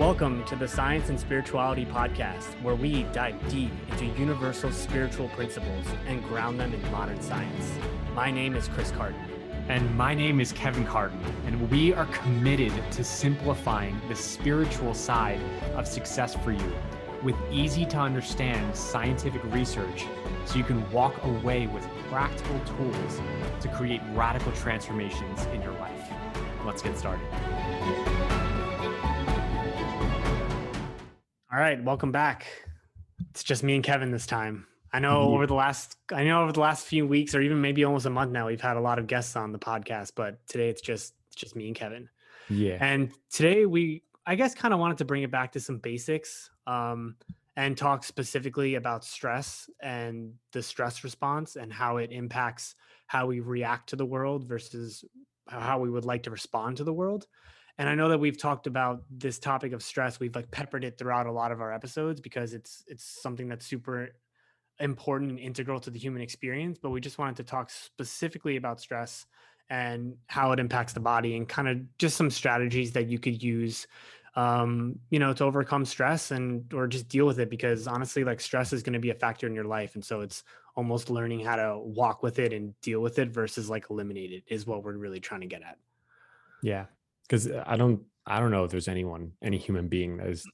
Welcome to the Science and Spirituality Podcast, where we dive deep into universal spiritual principles and ground them in modern science. My name is Chris Carton. And my name is Kevin Carton, and we are committed to simplifying the spiritual side of success for you with easy to understand scientific research so you can walk away with practical tools to create radical transformations in your life. Let's get started. All right, welcome back. It's just me and Kevin this time. I know yeah. over the last I know over the last few weeks or even maybe almost a month now we've had a lot of guests on the podcast, but today it's just it's just me and Kevin. Yeah. And today we I guess kind of wanted to bring it back to some basics um, and talk specifically about stress and the stress response and how it impacts how we react to the world versus how we would like to respond to the world. And I know that we've talked about this topic of stress. We've like peppered it throughout a lot of our episodes because it's it's something that's super important and integral to the human experience. But we just wanted to talk specifically about stress and how it impacts the body and kind of just some strategies that you could use um, you know, to overcome stress and or just deal with it because honestly, like stress is going to be a factor in your life. And so it's almost learning how to walk with it and deal with it versus like eliminate it is what we're really trying to get at. Yeah because I don't I don't know if there's anyone any human being that is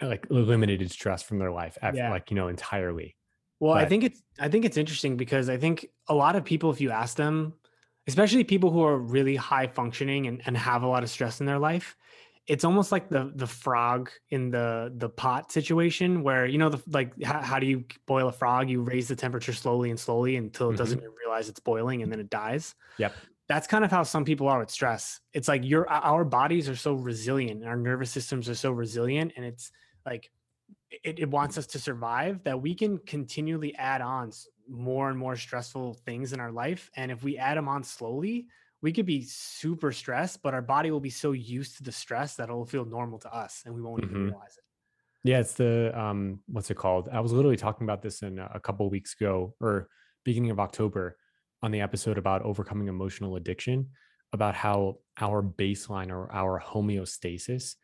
like eliminated stress from their life yeah. like you know entirely. Well, but, I think it's I think it's interesting because I think a lot of people, if you ask them, especially people who are really high functioning and, and have a lot of stress in their life, it's almost like the the frog in the the pot situation where you know the like how, how do you boil a frog you raise the temperature slowly and slowly until it mm-hmm. doesn't realize it's boiling and then it dies yep that's kind of how some people are with stress. It's like your our bodies are so resilient, our nervous systems are so resilient, and it's like it, it wants us to survive that we can continually add on more and more stressful things in our life. And if we add them on slowly, we could be super stressed, but our body will be so used to the stress that it'll feel normal to us and we won't mm-hmm. even realize it. Yeah, it's the um what's it called? I was literally talking about this in a couple weeks ago or beginning of October on the episode about overcoming emotional addiction about how our baseline or our homeostasis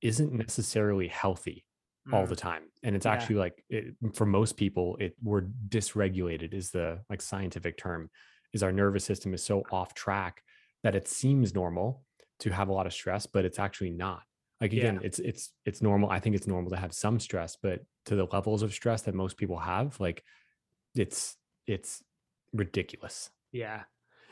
isn't necessarily healthy mm. all the time and it's yeah. actually like it, for most people it we're dysregulated is the like scientific term is our nervous system is so off track that it seems normal to have a lot of stress but it's actually not like again yeah. it's it's it's normal i think it's normal to have some stress but to the levels of stress that most people have like it's it's ridiculous. Yeah.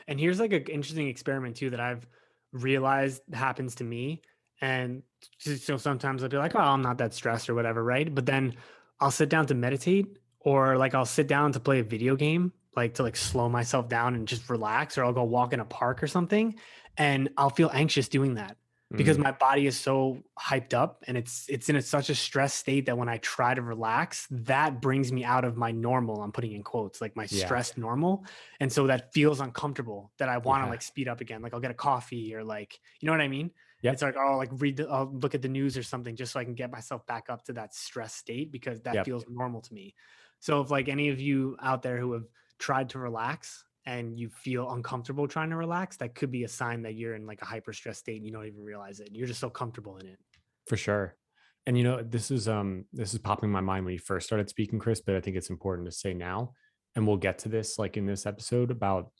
And here's like an interesting experiment too that I've realized happens to me. And so sometimes I'll be like, oh, I'm not that stressed or whatever, right? But then I'll sit down to meditate or like I'll sit down to play a video game, like to like slow myself down and just relax, or I'll go walk in a park or something. And I'll feel anxious doing that because mm. my body is so hyped up and it's it's in a, such a stress state that when I try to relax, that brings me out of my normal. I'm putting in quotes like my yeah. stress normal, and so that feels uncomfortable. That I want to yeah. like speed up again. Like I'll get a coffee or like you know what I mean. Yeah, it's like oh like read the, I'll look at the news or something just so I can get myself back up to that stress state because that yep. feels normal to me. So if like any of you out there who have tried to relax and you feel uncomfortable trying to relax, that could be a sign that you're in like a hyper stress state and you don't even realize it. You're just so comfortable in it. For sure. And you know, this is um this is popping my mind when you first started speaking, Chris, but I think it's important to say now. And we'll get to this like in this episode about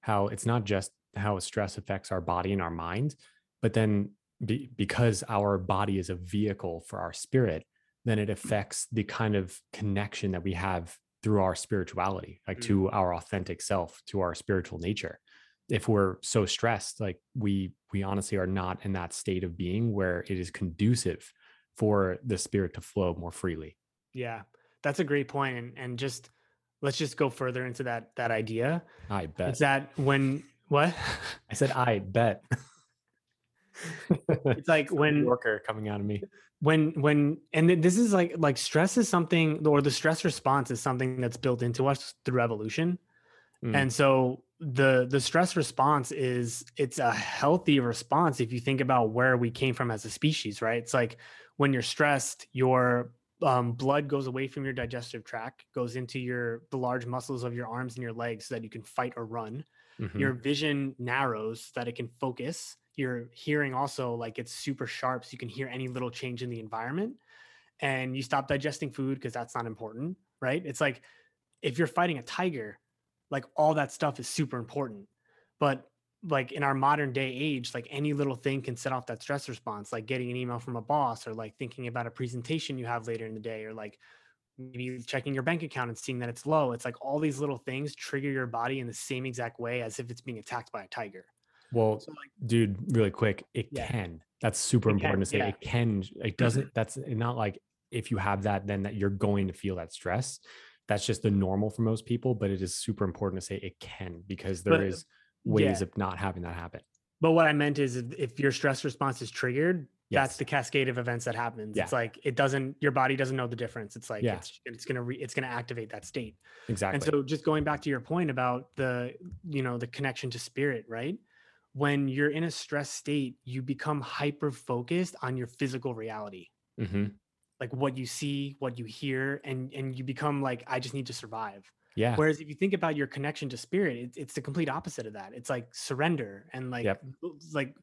how it's not just how stress affects our body and our mind, but then be, because our body is a vehicle for our spirit, then it affects the kind of connection that we have through our spirituality, like mm. to our authentic self, to our spiritual nature. If we're so stressed, like we we honestly are not in that state of being where it is conducive for the spirit to flow more freely. Yeah. That's a great point. And and just let's just go further into that that idea. I bet. Is that when what? I said I bet. it's like when worker coming out of me. when when and this is like like stress is something or the stress response is something that's built into us through evolution. Mm. and so the the stress response is it's a healthy response if you think about where we came from as a species right? It's like when you're stressed your um, blood goes away from your digestive tract goes into your the large muscles of your arms and your legs so that you can fight or run. Mhm. your vision narrows so that it can focus your hearing also like it's super sharp so you can hear any little change in the environment and you stop digesting food because that's not important right? It's like if you're fighting a tiger like all that stuff is super important but like in our modern day age like any little thing can set off that stress response like getting an email from a boss or like thinking about a presentation you have later in the day or like maybe checking your bank account and seeing that it's low. It's like all these little things trigger your body in the same exact way as if it's being attacked by a tiger Well, so like dude, really quick, it Yeah. can. That's super It important can, to say. yeah. It can. It mm-hmm. doesn't. That's not like if you have that, then that you're going to feel that stress. That's just the normal for most people. But it is super important to say it can because there But, is ways yeah. of not having that happen. But what I meant is if, your stress response is triggered, that's the cascade of events that happens. Yeah. It's like it doesn't your body doesn't know the difference. It's like Yeah. it's it's gonna re, it's gonna activate that state. Exactly. And so just going back to your point about the you know the connection to spirit, right? When you're in a stress state, you become hyper focused on your physical reality. hmm Like what you see, what you hear, and and you become like, I just need to survive. Yeah. Whereas if you think about your connection to spirit, it, it's the complete opposite of that. It's like surrender and like Yep. like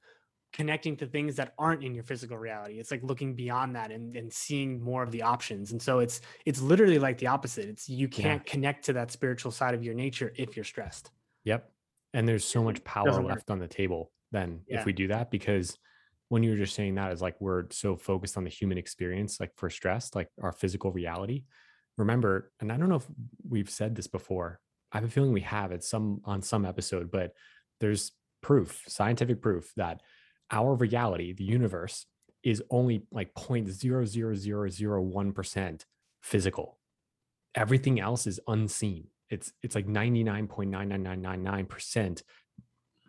connecting to things that aren't in your physical reality. It's like looking beyond that and, and seeing more of the options. And so it's it's literally like the opposite. It's you can't connect to that spiritual side of your nature if you're stressed. Yep. And there's so much power left on the table then Yeah. if we do that because when you were just saying that is like we're so focused on the human experience like for stress like our physical reality remember and i don't know if we've said this before i have a feeling we have at some on some episode but there's proof scientific proof that our reality the universe is only like 0.00001% physical. Everything else is unseen it's it's like 99.99999%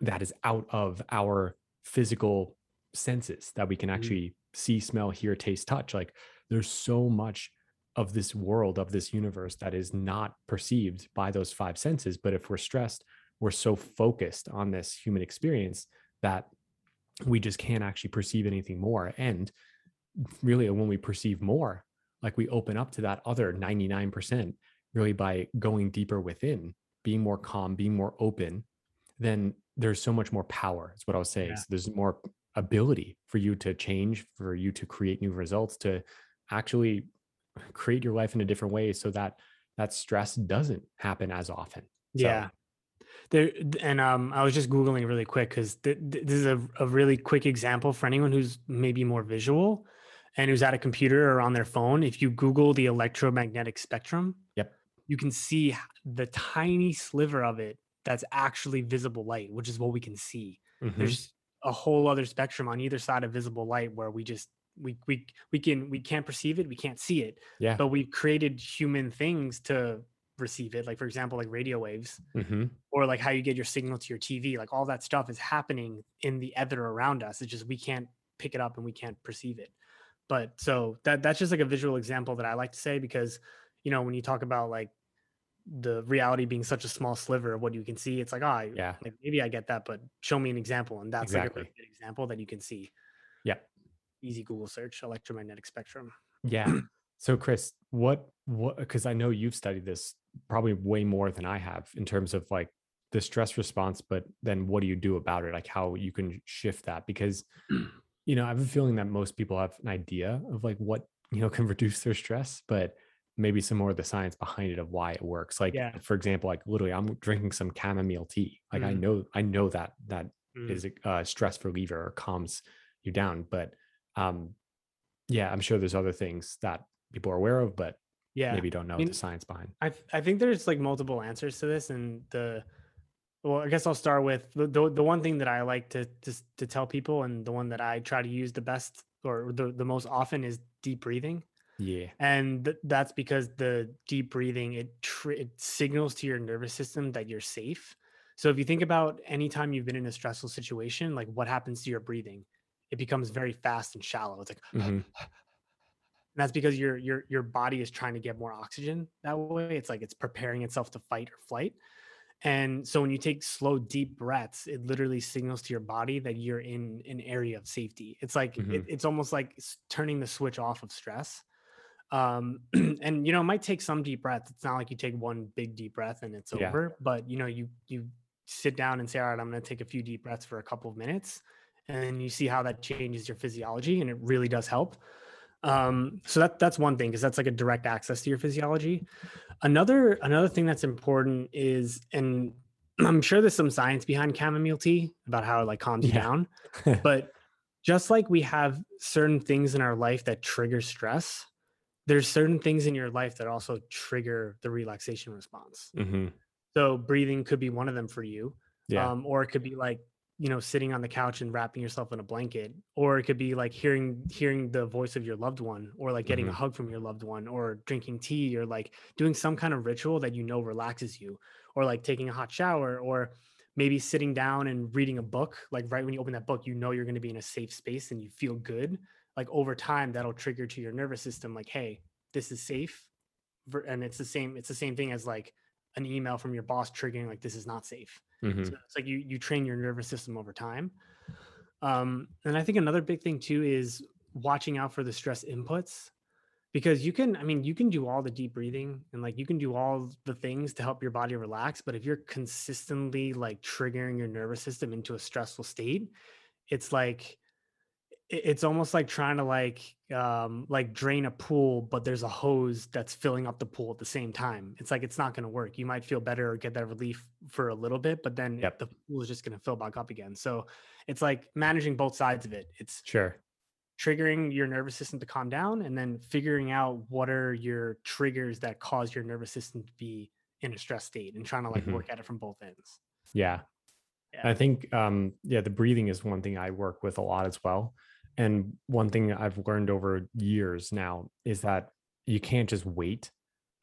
that is out of our physical senses that we can Mhm. actually see smell hear taste touch. Like there's so much of this world of this universe that is not perceived by those five senses. But if we're stressed we're so focused on this human experience that we just can't actually perceive anything more. And really when we perceive more like we open up to that other 99% really by going deeper within being more calm being more open then there's so much more power is what i was saying Yeah. so there's more ability for you to change for you to create new results to actually create your life in a different way so that that stress doesn't happen as often So, Yeah. There and um I was just googling really quick because th- th- this is a, a really quick example for anyone who's maybe more visual and who's at a computer or on their phone. If you Google the electromagnetic spectrum. You can see the tiny sliver of it that's actually visible light, which is what we can see. mhm, There's a whole other spectrum on either side of visible light where we just we we we can we can't perceive it, we can't see it, yeah but we've created human things to receive it. Like for example, like radio waves mhm, or like how you get your signal to your TV, like all that stuff is happening in the ether around us. It's just we can't pick it up and we can't perceive it. But so that that's just like a visual example that I like to say because you know when you talk about like the reality being such a small sliver of what you can see, it's like, oh, yeah like maybe I get that, but show me an example, and that's like a Exactly. good example that you can see. yeah Easy Google search, electromagnetic spectrum. Yeah. So Chris, what what because I know you've studied this probably way more than I have in terms of like the stress response, but then what do you do about it? Like how you can shift that because you know, I have a feeling that most people have an idea of like what, you know, can reduce their stress, but maybe some more of the science behind it of why it works. Like Yeah. for example, like literally I'm drinking some chamomile tea. Like I Mm. know I know that that Mm. is a uh, stress reliever or calms you down. But um, yeah, I'm sure there's other things that people are aware of, but yeah, maybe don't know mean, the science behind. I th- I think there's like multiple answers to this, and the well, I guess I'll start with the the, the one thing that I like to, to to tell people, and the one that I try to use the best or the the most often is deep breathing, Yeah. and th- that's because the deep breathing it tr- it signals to your nervous system that you're safe. So if you think about any time you've been in a stressful situation, like what happens to your breathing, it becomes very fast and shallow. It's like Mhm. and that's because your your your body is trying to get more oxygen that way it's like it's preparing itself to fight or flight and so when you take slow deep breaths it literally signals to your body that you're in an area of safety it's like it, Mhm. it's almost like turning the switch off of stress um and you know it might take some deep breaths it's not like you take one big deep breath and it's Yeah. over but you know you you sit down and say, all right, I'm going to take a few deep breaths for a couple of minutes. And you see how that changes your physiology. And it really does help. Um, so that that's one thing because that's like a direct access to your physiology. Another another thing that's important is, and I'm sure there's some science behind chamomile tea about how it like calms you down. but just like we have certain things in our life that trigger stress, there's certain things in your life that also trigger the relaxation response. hmm So breathing could be one of them for you. Yeah. Um, or it could be like, you know, sitting on the couch and wrapping yourself in a blanket, or it could be like hearing hearing the voice of your loved one, or like getting a Mhm. hug from your loved one, or drinking tea, or like doing some kind of ritual that you know relaxes you, or like taking a hot shower, or maybe sitting down and reading a book. Like right when you open that book, you know you're going to be in a safe space and you feel good. Like over time, that'll trigger to your nervous system, like, hey, this is safe. And it's the same, it's the same thing as like an email from your boss triggering like this is not safe. hmm So it's like you you train your nervous system over time. Um, and I think another big thing too is watching out for the stress inputs because you can, I mean, you can do all the deep breathing and like you can do all the things to help your body relax, but if you're consistently like triggering your nervous system into a stressful state, it's like it's almost like trying to like um like drain a pool but there's a hose that's filling up the pool at the same time it's like it's not going to work you might feel better or get that relief for a little bit but then Yep. the pool is just going to fill back up again so it's like managing both sides of it it's Sure. triggering your nervous system to calm down and then figuring out what are your triggers that cause your nervous system to be in a stress state and trying to like Mhm. work at it from both ends Yeah. Yeah. I think um yeah, the breathing is one thing I work with a lot as well. And one thing I've learned over years now is that you can't just wait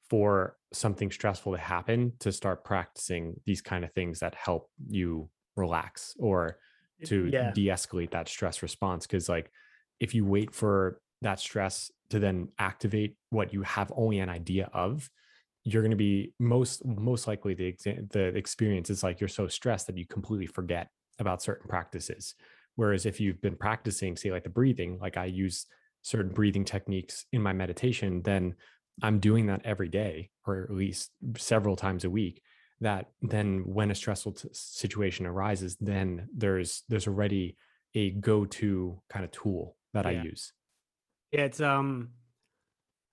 for something stressful to happen to start practicing these kind of things that help you relax or to yeah. de-escalate that stress response because like if you wait for that stress to then activate what you have only an idea of you're going to be most most likely the the experience is like you're so stressed that you completely forget about certain practices whereas if you've been practicing say like the breathing like i use certain breathing techniques in my meditation then i'm doing that every day or at least several times a week that then when a stressful t- situation arises then there's there's already a go-to kind of tool that i use. Yeah, it's um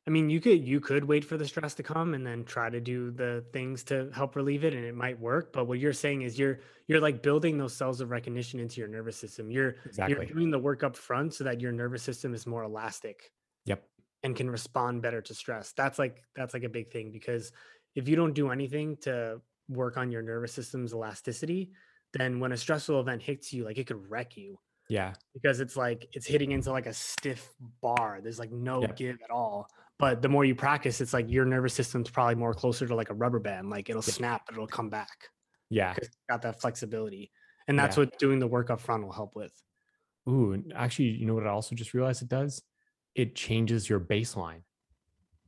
I mean, you could you could wait for the stress to come and then try to do the things to help relieve it and it might work, but what you're saying is you're you're like building those cells of recognition into your nervous system. You're you're doing the work up front so that your nervous system is more elastic yep and can respond better to stress. That's like that's like a big thing because if you don't do anything to work on your nervous system's elasticity, then when a stressful event hits you, like it could wreck you yeah because it's like it's hitting into like a stiff bar. There's like no Yep. give at all. But the more you practice, it's like your nervous system's probably more closer to like a rubber band. Like it'll Yep. snap, but it'll come back yeah got that flexibility. And that's Yeah. what doing the work up front will help with. Ooh, and actually, you know what I also just realized it does? It changes your baseline.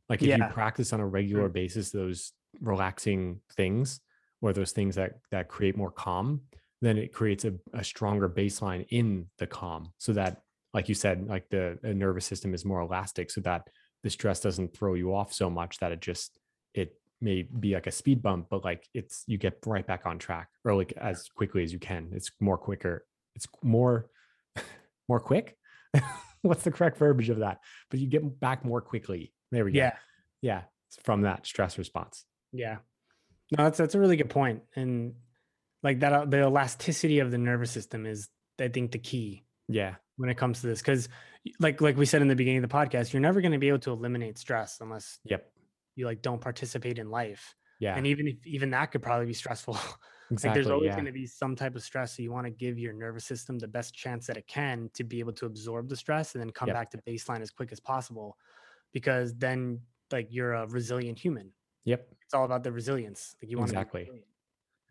Like if you practice on a mm. regular basis those relaxing things or those things that that create more calm, then it creates a, a stronger baseline in the calm so that like you said, like the nervous system is more elastic so that the stress doesn't throw you off so much that it just it may be like a speed bump, but like it's you get right back on track or like as quickly as you can. It's more quicker. It's more more quick. What's the correct verbiage of that? But you get back more quickly. There we go. Yeah. Yeah. From that stress response. Yeah. No, that's that's a really good. And like that uh, the elasticity of the nervous system is I think the key Yeah. when it comes to this because like like we said in the beginning of the podcast you're never going to be able to eliminate stress unless Yep. you like don't participate in life Yeah. and even if even that could probably be stressful like exactly. there's always yeah. going to be some type of stress so you want to give your nervous system the best chance that it can to be able to absorb the stress and then come Yep. back to baseline as quick as possible because then like you're a resilient human Yep. it's all about the resilience like you want Exactly. to.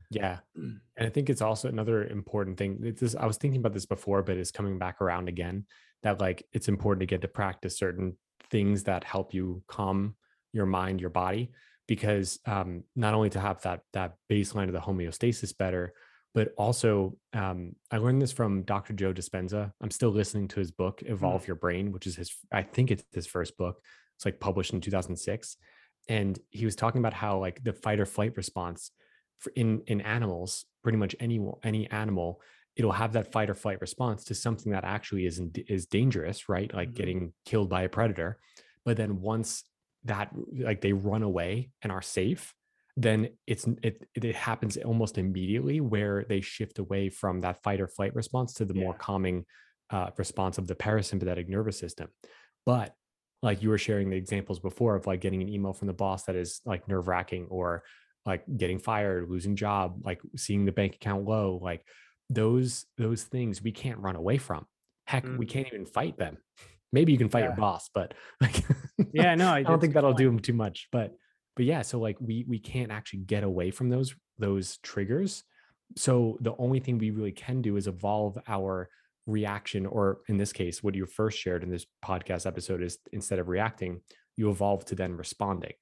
Yeah. And I think it's also another important thing. It's this, I was thinking about this before, but it's coming back around again that like it's important to get to practice certain things that help you calm your mind, your body, because um, not only to have that that baseline of the homeostasis better, but also um, I learned this from Dr. Joe Dispenza. I'm still listening to his book, Evolve Your Brain, which is his, I think it's his first book. It's like published in 2006. And he was talking about how like the fight or flight response in in animals, pretty much any any animal, it'll have that fight or flight response to something that actually is is dangerous, right? Like Mhm. getting killed by a predator. But then once that like they run away and are safe, then it's it it happens almost immediately where they shift away from that fight or flight response to the more calming uh, response of the parasympathetic nervous system. But like you were sharing the examples before of like getting an email from the boss that is like nerve wracking or like getting fired, losing job, like seeing the bank account low, like those those things we can't run away from. Heck, we Mm. can't even fight them. Maybe you can fight your boss, but like Yeah, no, I don't think that'll do point. them too much. But but yeah, so like we we can't actually get away from those those triggers. So the only thing we really can do is evolve our reaction, or in this case, what you first shared in this podcast episode is instead of reacting, you evolve to then responding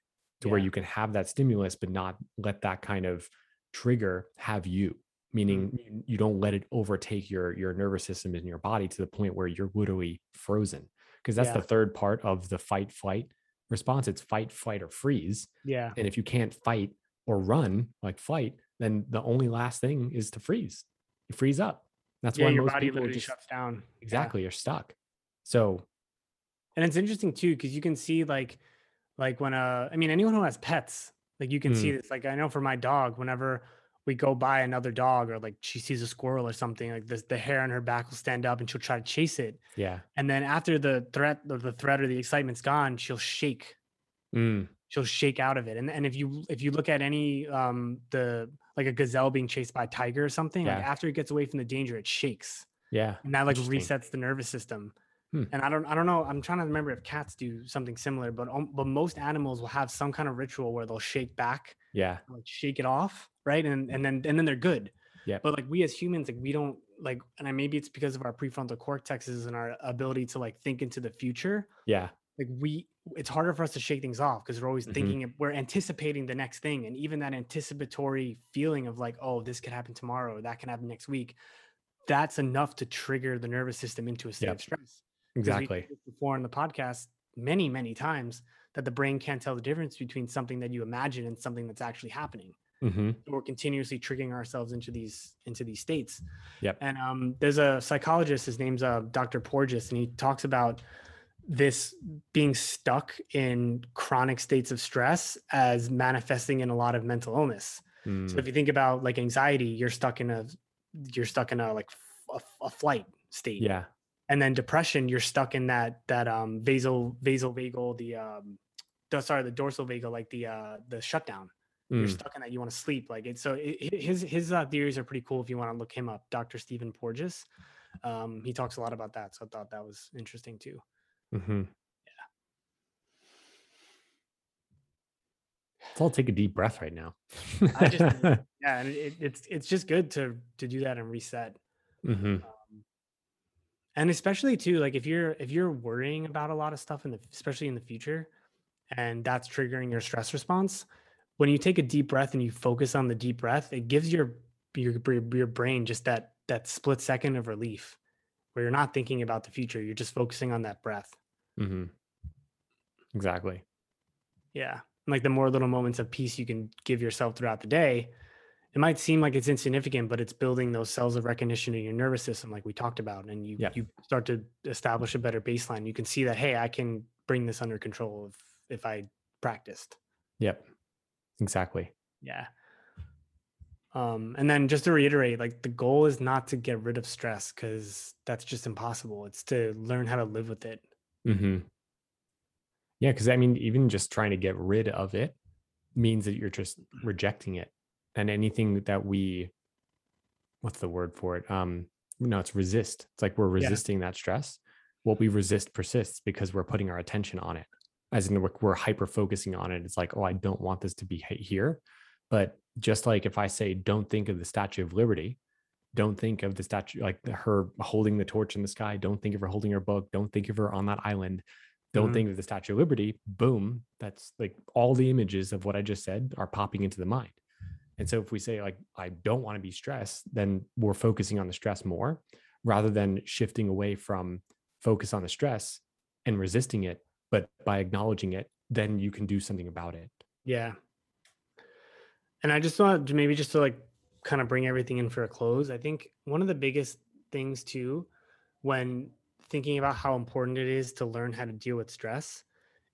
to where you can have that stimulus, but not let that kind of trigger have you. Meaning Mm. you, don't let it overtake your your nervous system in your body to the point where you're literally frozen. Because that's Yeah. the third part of the fight flight response. It's fight, flight, or freeze. Yeah. And if you can't fight or run like flight, then the only last thing is to freeze. You freeze up. That's Yeah, why your most body people literally just shuts down. Yeah. exactly are stuck. So And it's interesting too, because you can see like like when uh I mean anyone who has pets, like you can see Mm. this. Like I know for my dog, whenever we go by another dog or like she sees a squirrel or something, like this the hair on her back will stand up and she'll try to chase it. yeah. And then after the threat or the threat or the excitement's gone, she'll shake. Mm, She'll shake out of it. And and if you if you look at any um the like a gazelle being chased by a tiger or something, like after it gets away from the danger, it shakes. yeah. and that like resets the nervous system. Hmm. And I don't I don't know. I'm trying to remember if cats do something similar, but um, but most animals will have some kind of ritual where they'll shake back, Yeah. like shake it off, right? And and then and then they're good. Yeah. But like we as humans, like we don't like, and I maybe it's because of our prefrontal cortexes and our ability to like think into the future. Yeah. Like we, it's harder for us to shake things off because we're always Mhm. thinking, we're anticipating the next thing, and even that anticipatory feeling of like, oh, this could happen tomorrow, that can happen next week. That's enough to trigger the nervous system into a state Yep. of stress. Exactly. before in the podcast many many times that the brain can't tell the difference between something that you imagine and something that's actually happening hmm we're continuously tricking ourselves into these into these states Yep. and um, there's a psychologist his name's uh, dr porges and he talks about this being stuck in chronic states of stress as manifesting in a lot of mental illness so Mm, if you think about like anxiety you're stuck in a you're stuck in a like a flight state yeah. And then depression you're stuck in that that um vasal vasovagal the um the, sorry the dorsal vagal like the uh the shutdown you're Mm, stuck in that you want to sleep like it so it, his his uh, theories are pretty cool if you want to look him up dr stephen porges um he talks a lot about that so i thought that was interesting too mm-hmm. Yeah. Let's all take a deep breath right now. i just yeah and it, it's it's just good to to do that and reset Mm-hmm. um, and especially too like if you're if you're worrying about a lot of stuff in the especially in the future and that's triggering your stress response when you take a deep breath and you focus on the deep breath it gives your your, your brain just that that split second of relief where you're not thinking about the future you're just focusing on that breath mm-hmm. Exactly. yeah and like the more little moments of peace you can give yourself throughout the day it might seem like it's insignificant but it's building those cells of recognition in your nervous system like we talked about and you Yeah. you start to establish a better baseline. You can see that hey i can bring this under control if if i practiced. Yep. Exactly. yeah. Um and then just to reiterate like the goal is not to get rid of stress because that's just impossible. It's to learn how to live with it. Hmm Yeah, because I mean, even just trying to get rid of it means that you're just rejecting it, and anything that we, what's the word for it? Um, no, it's resist. It's like we're Yeah. resisting that stress. What we resist persists because we're putting our attention on it, as in we're, we're hyper focusing on it. It's like, oh, I don't want this to be here, but just like if I say, don't think of the Statue of Liberty, don't think of the statue like her holding the torch in the sky. Don't think of her holding her book. Don't think of her on that island. Don't Mhm. think of the Statue of Liberty. Boom. That's like all the images of what I just said are popping into the mind. And so if we say like I don't want to be stressed, then we're focusing on the stress more rather than shifting away from focus on the stress and resisting it. But by acknowledging it, then you can do something about it. Yeah. And I just want maybe just to like kind of bring everything in for a close. I think one of the biggest things too, when thinking about how important it is to learn how to deal with stress,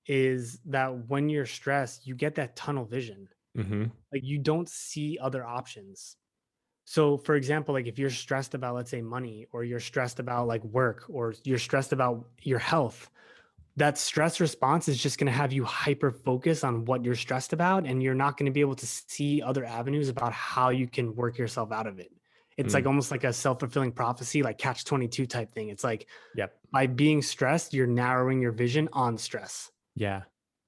is that when you're stressed, you get that tunnel vision. Hmm Like you don't see other options. So, for example, like if you're stressed about, let's say, money, or you're stressed about like work, or you're stressed about your health, that stress response is just going to have you hyper focus on what you're stressed about and you're not going to be able to see other avenues about how you can work yourself out of it it's like Mm. almost like a self-fulfilling prophecy like catch 22 type thing it's like Yep. by being stressed you're narrowing your vision on stress Yeah.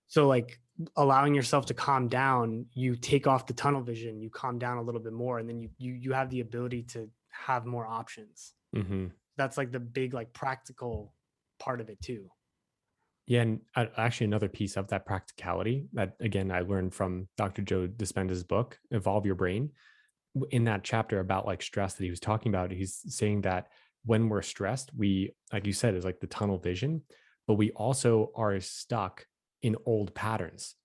so like allowing yourself to calm down you take off the tunnel vision you calm down a little bit more and then you you, you have the ability to have more options hmm that's like the big like practical part of it too Yeah, and uh, actually another piece of that practicality that again I learned from Dr. Joe Dispenza's book, Evolve Your Brain. In that chapter about like stress that he was talking about, he's saying that when we're stressed, we, like you said, is like the tunnel vision, but we also are stuck in old patterns.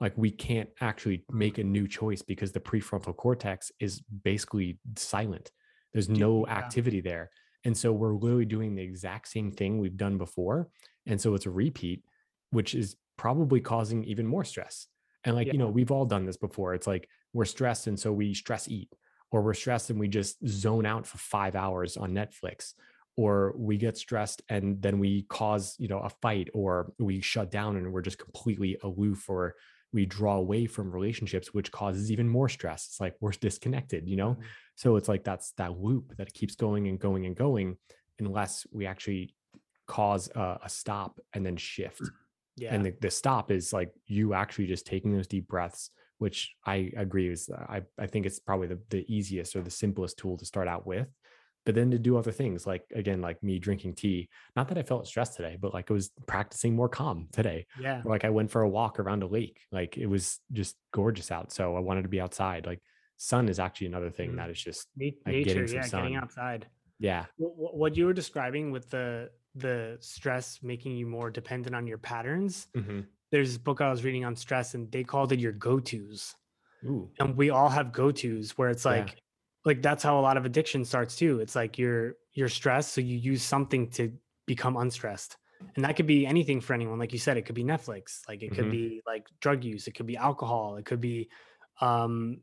Like we can't actually make a new choice because the prefrontal cortex is basically silent. There's no yeah. activity there. And so we're literally doing the exact same thing we've done before and so it's a repeat, which is probably causing even more stress. And like, you know, we've all done this before. It's like we're stressed and so we stress eat, or we're stressed and we just zone out for five hours on Netflix, or we get stressed and then we cause, you know, a fight, or we shut down and we're just completely aloof, or we draw away from relationships, which causes even more stress. It's like we're disconnected, you know? Mhm. So it's like that's that loop that keeps going and going and going unless we actually cause a, a stop and then shift. yeah And the, the stop is like you actually just taking those deep breaths, which I agree is I, I think it's probably the, the easiest or the simplest tool to start out with. But then to do other things like again, like me drinking tea. Not that I felt stressed today, but like I was practicing more calm today. yeah Or like I went for a walk around a lake. Like it was just gorgeous out. So I wanted to be outside. Like sun is actually another thing Mhm. that is just Na- like nature getting yeah getting outside yeah. what, what you were describing with the the stress making you more dependent on your patterns hmm there's this book i was reading on stress and they called it your go-to's Ooh. and we all have go-to's where it's Yeah. Like that's how a lot of addiction starts too. It's like you're you're stressed so you use something to become unstressed. And that could be anything for anyone. Like you said it could be netflix. Like it could Mhm. be like drug use. It could be alcohol. It could be um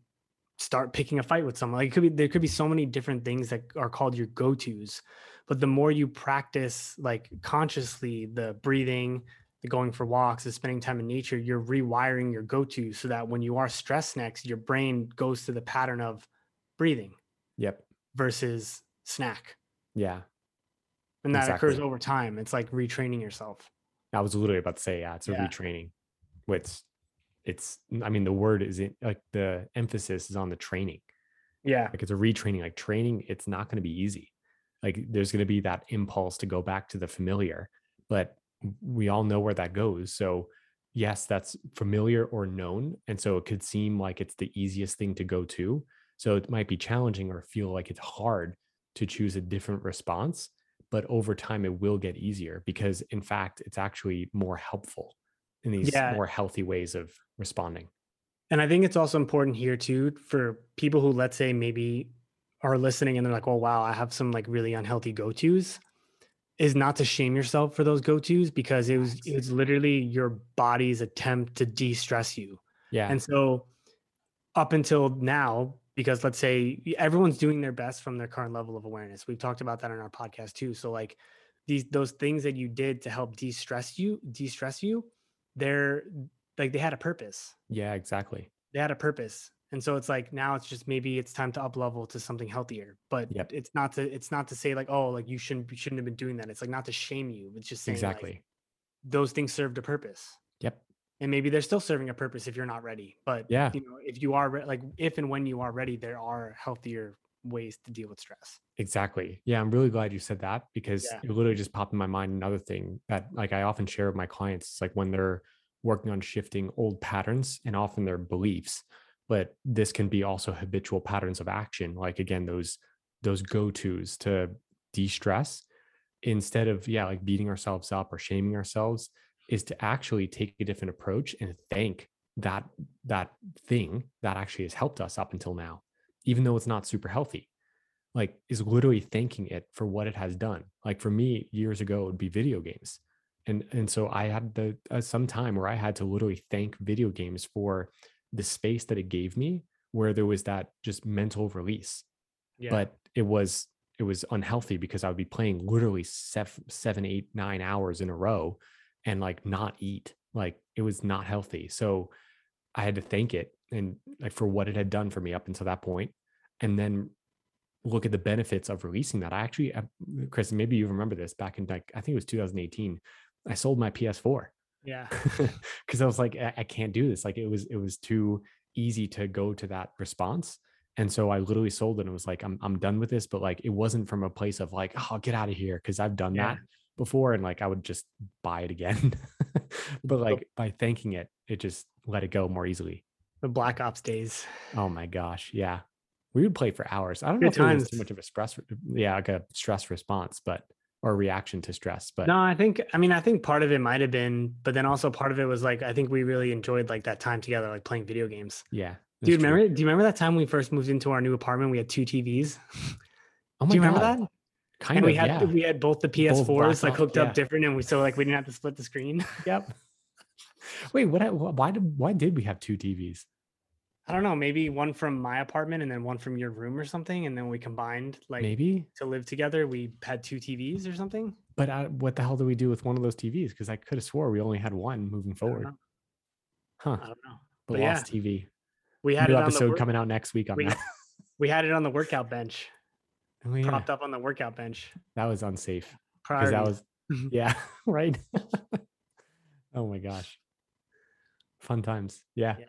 start picking a fight with someone. Like it could be there could be so many different things that are called your go-to's. But the more you practice like consciously the breathing the going for walks the spending time in nature you're rewiring your go-to so that when you are stressed next your brain goes to the pattern of breathing Yep. versus snack Yeah. and that occurs over time it's like retraining yourself I was literally about to say, yeah, it's a Yeah. retraining. Which it's I mean the word is in like the emphasis is on the training. yeah Like it's a retraining, like training, it's not going to be easy. Like there's going to be that impulse to go back to the familiar, but we all know where that goes. So yes, that's familiar or known. And so it could seem like it's the easiest thing to go to. So it might be challenging or feel like it's hard to choose a different response. But over time, it will get easier because, in fact, it's actually more helpful in these Yeah. more healthy ways of responding. And I think it's also important here too for people who let's say maybe are listening and they're like, "Oh wow, I have some like really unhealthy go-tos." Is not to shame yourself for those go-tos because it was it was literally your body's attempt to de-stress you. Yeah. And so up until now, because let's say everyone's doing their best from their current level of awareness. We've talked about that on our podcast too. So like these those things that you did to help de-stress you, de-stress you, they're like they had a purpose yeah, exactly. they had a purpose and so it's like now it's just maybe it's time to up level to something healthier but Yep. it's not to it's not to say like oh like you shouldn't you shouldn't have been doing that it's like not to shame you it's just saying Exactly. like those things served a purpose Yep. And maybe they're still serving a purpose if you're not ready but Yeah. you know if you are re- like if and when you are ready there are healthier ways to deal with stress Exactly. Yeah, I'm really glad you said that because Yeah. it literally just popped in my mind another thing that like I often share with my clients. It's like when they're working on shifting old patterns and often their beliefs, but this can be also habitual patterns of action. Like again, those those go-tos to de-stress instead of yeah, like beating ourselves up or shaming ourselves is to actually take a different approach and thank that that thing that actually has helped us up until now even though it's not super healthy. Like is literally thanking it for what it has done. Like for me years ago it would be video games. And and so i had the uh, some time where i had to literally thank video games for the space that it gave me where there was that just mental release. Yeah. but it was it was unhealthy because I would be playing literally seven, seven, eight, nine hours in a row and like not eat. Like it was not healthy. So I had to thank it and like for what it had done for me up until that point, and then look at the benefits of releasing that. I actually, uh, Chris, maybe you remember this back in like I think it was 2018. I sold my PS4 yeah. because I was like, I, I can't do this. Like it was it was too easy to go to that response. And so I literally sold it and was like, I'm I'm done with this. But like it wasn't from a place of like, oh, get out of here. Cause I've done Yeah. that before and like I would just buy it again. but like by thanking it, it just let it go more easily. The Black Ops days. Oh my gosh. Yeah. We would play for hours. I don't Good know if it was too much of a stress, yeah, like a stress response, but or reaction to stress. But No, I think I mean I think part of it might have been, but then also part of it was like I think we really enjoyed like that time together, like playing video games. yeah. Dude, true. remember? Do you remember that time we first moved into our new apartment? We had two TVs. Oh my do you remember that? Kind and of. we had yeah. we had both the PS4s black like hooked yeah. up different, and we so like we didn't have to split the screen. Yep. Wait, what? Why did why did we have two TVs? I don't know, maybe one from my apartment and then one from your room or something, and then we combined like Maybe, to live together. We had two TVs or something. but I, what the hell do we do with one of those TVs? Because I could have swore we only had one moving forward. Huh? I don't know. The but yeah, lost TV. We had New the episode coming out next week on we- that. we had it on the workout bench, Oh, yeah. propped up on the workout bench. That was unsafe because that was yeah right. oh my gosh, fun times. Yeah. Yeah.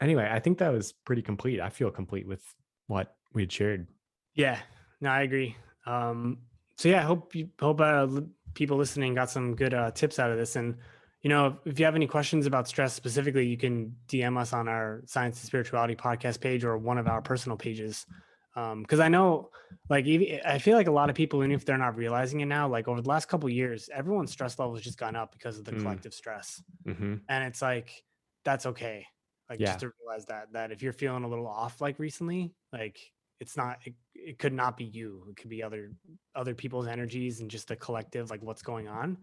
Anyway, I think that was pretty complete. I feel complete with what we had shared. Yeah, no, I agree. Um, so yeah, I hope you hope uh, people listening got some good uh, tips out of this. And you know, if you have any questions about stress specifically, you can DM us on our Science and Spirituality podcast page or one of our personal pages. Because I know, like, I feel like a lot of people, even if they're not realizing it now, like over the last couple years, everyone's stress level has just gone up because of the Mm. collective stress, hmm and it's like that's okay. Like Yeah. just to realize that that if you're feeling a little off, like recently, like it's not it, it could not be you it could be other other people's energies and just the collective like what's going on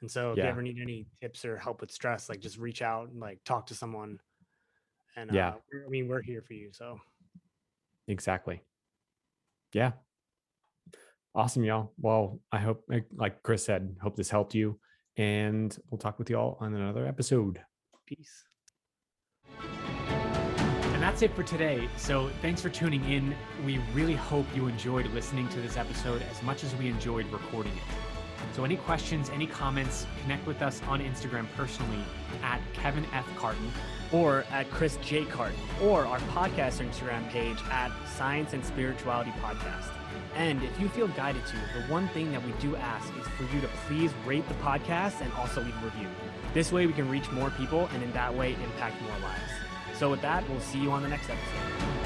and so if you ever need any tips or help with stress like just reach out and like talk to someone and Yeah. uh, i mean we're here for you so Exactly. Yeah. Awesome, y'all. Well, I hope, like- like Chris said, hope this helped you. And we'll talk with y'all on another episode. peace And that's it for today. So thanks for tuning in. We really hope you enjoyed listening to this episode as much as we enjoyed recording it. So any questions, any comments, connect with us on Instagram personally at Kevin F. Carton. or at chris j carton or our podcast instagram page at science and spirituality podcast and if you feel guided to the one thing that we do ask is for you to please rate the podcast and also leave a review this way we can reach more people and in that way impact more lives so with that we'll see you on the next episode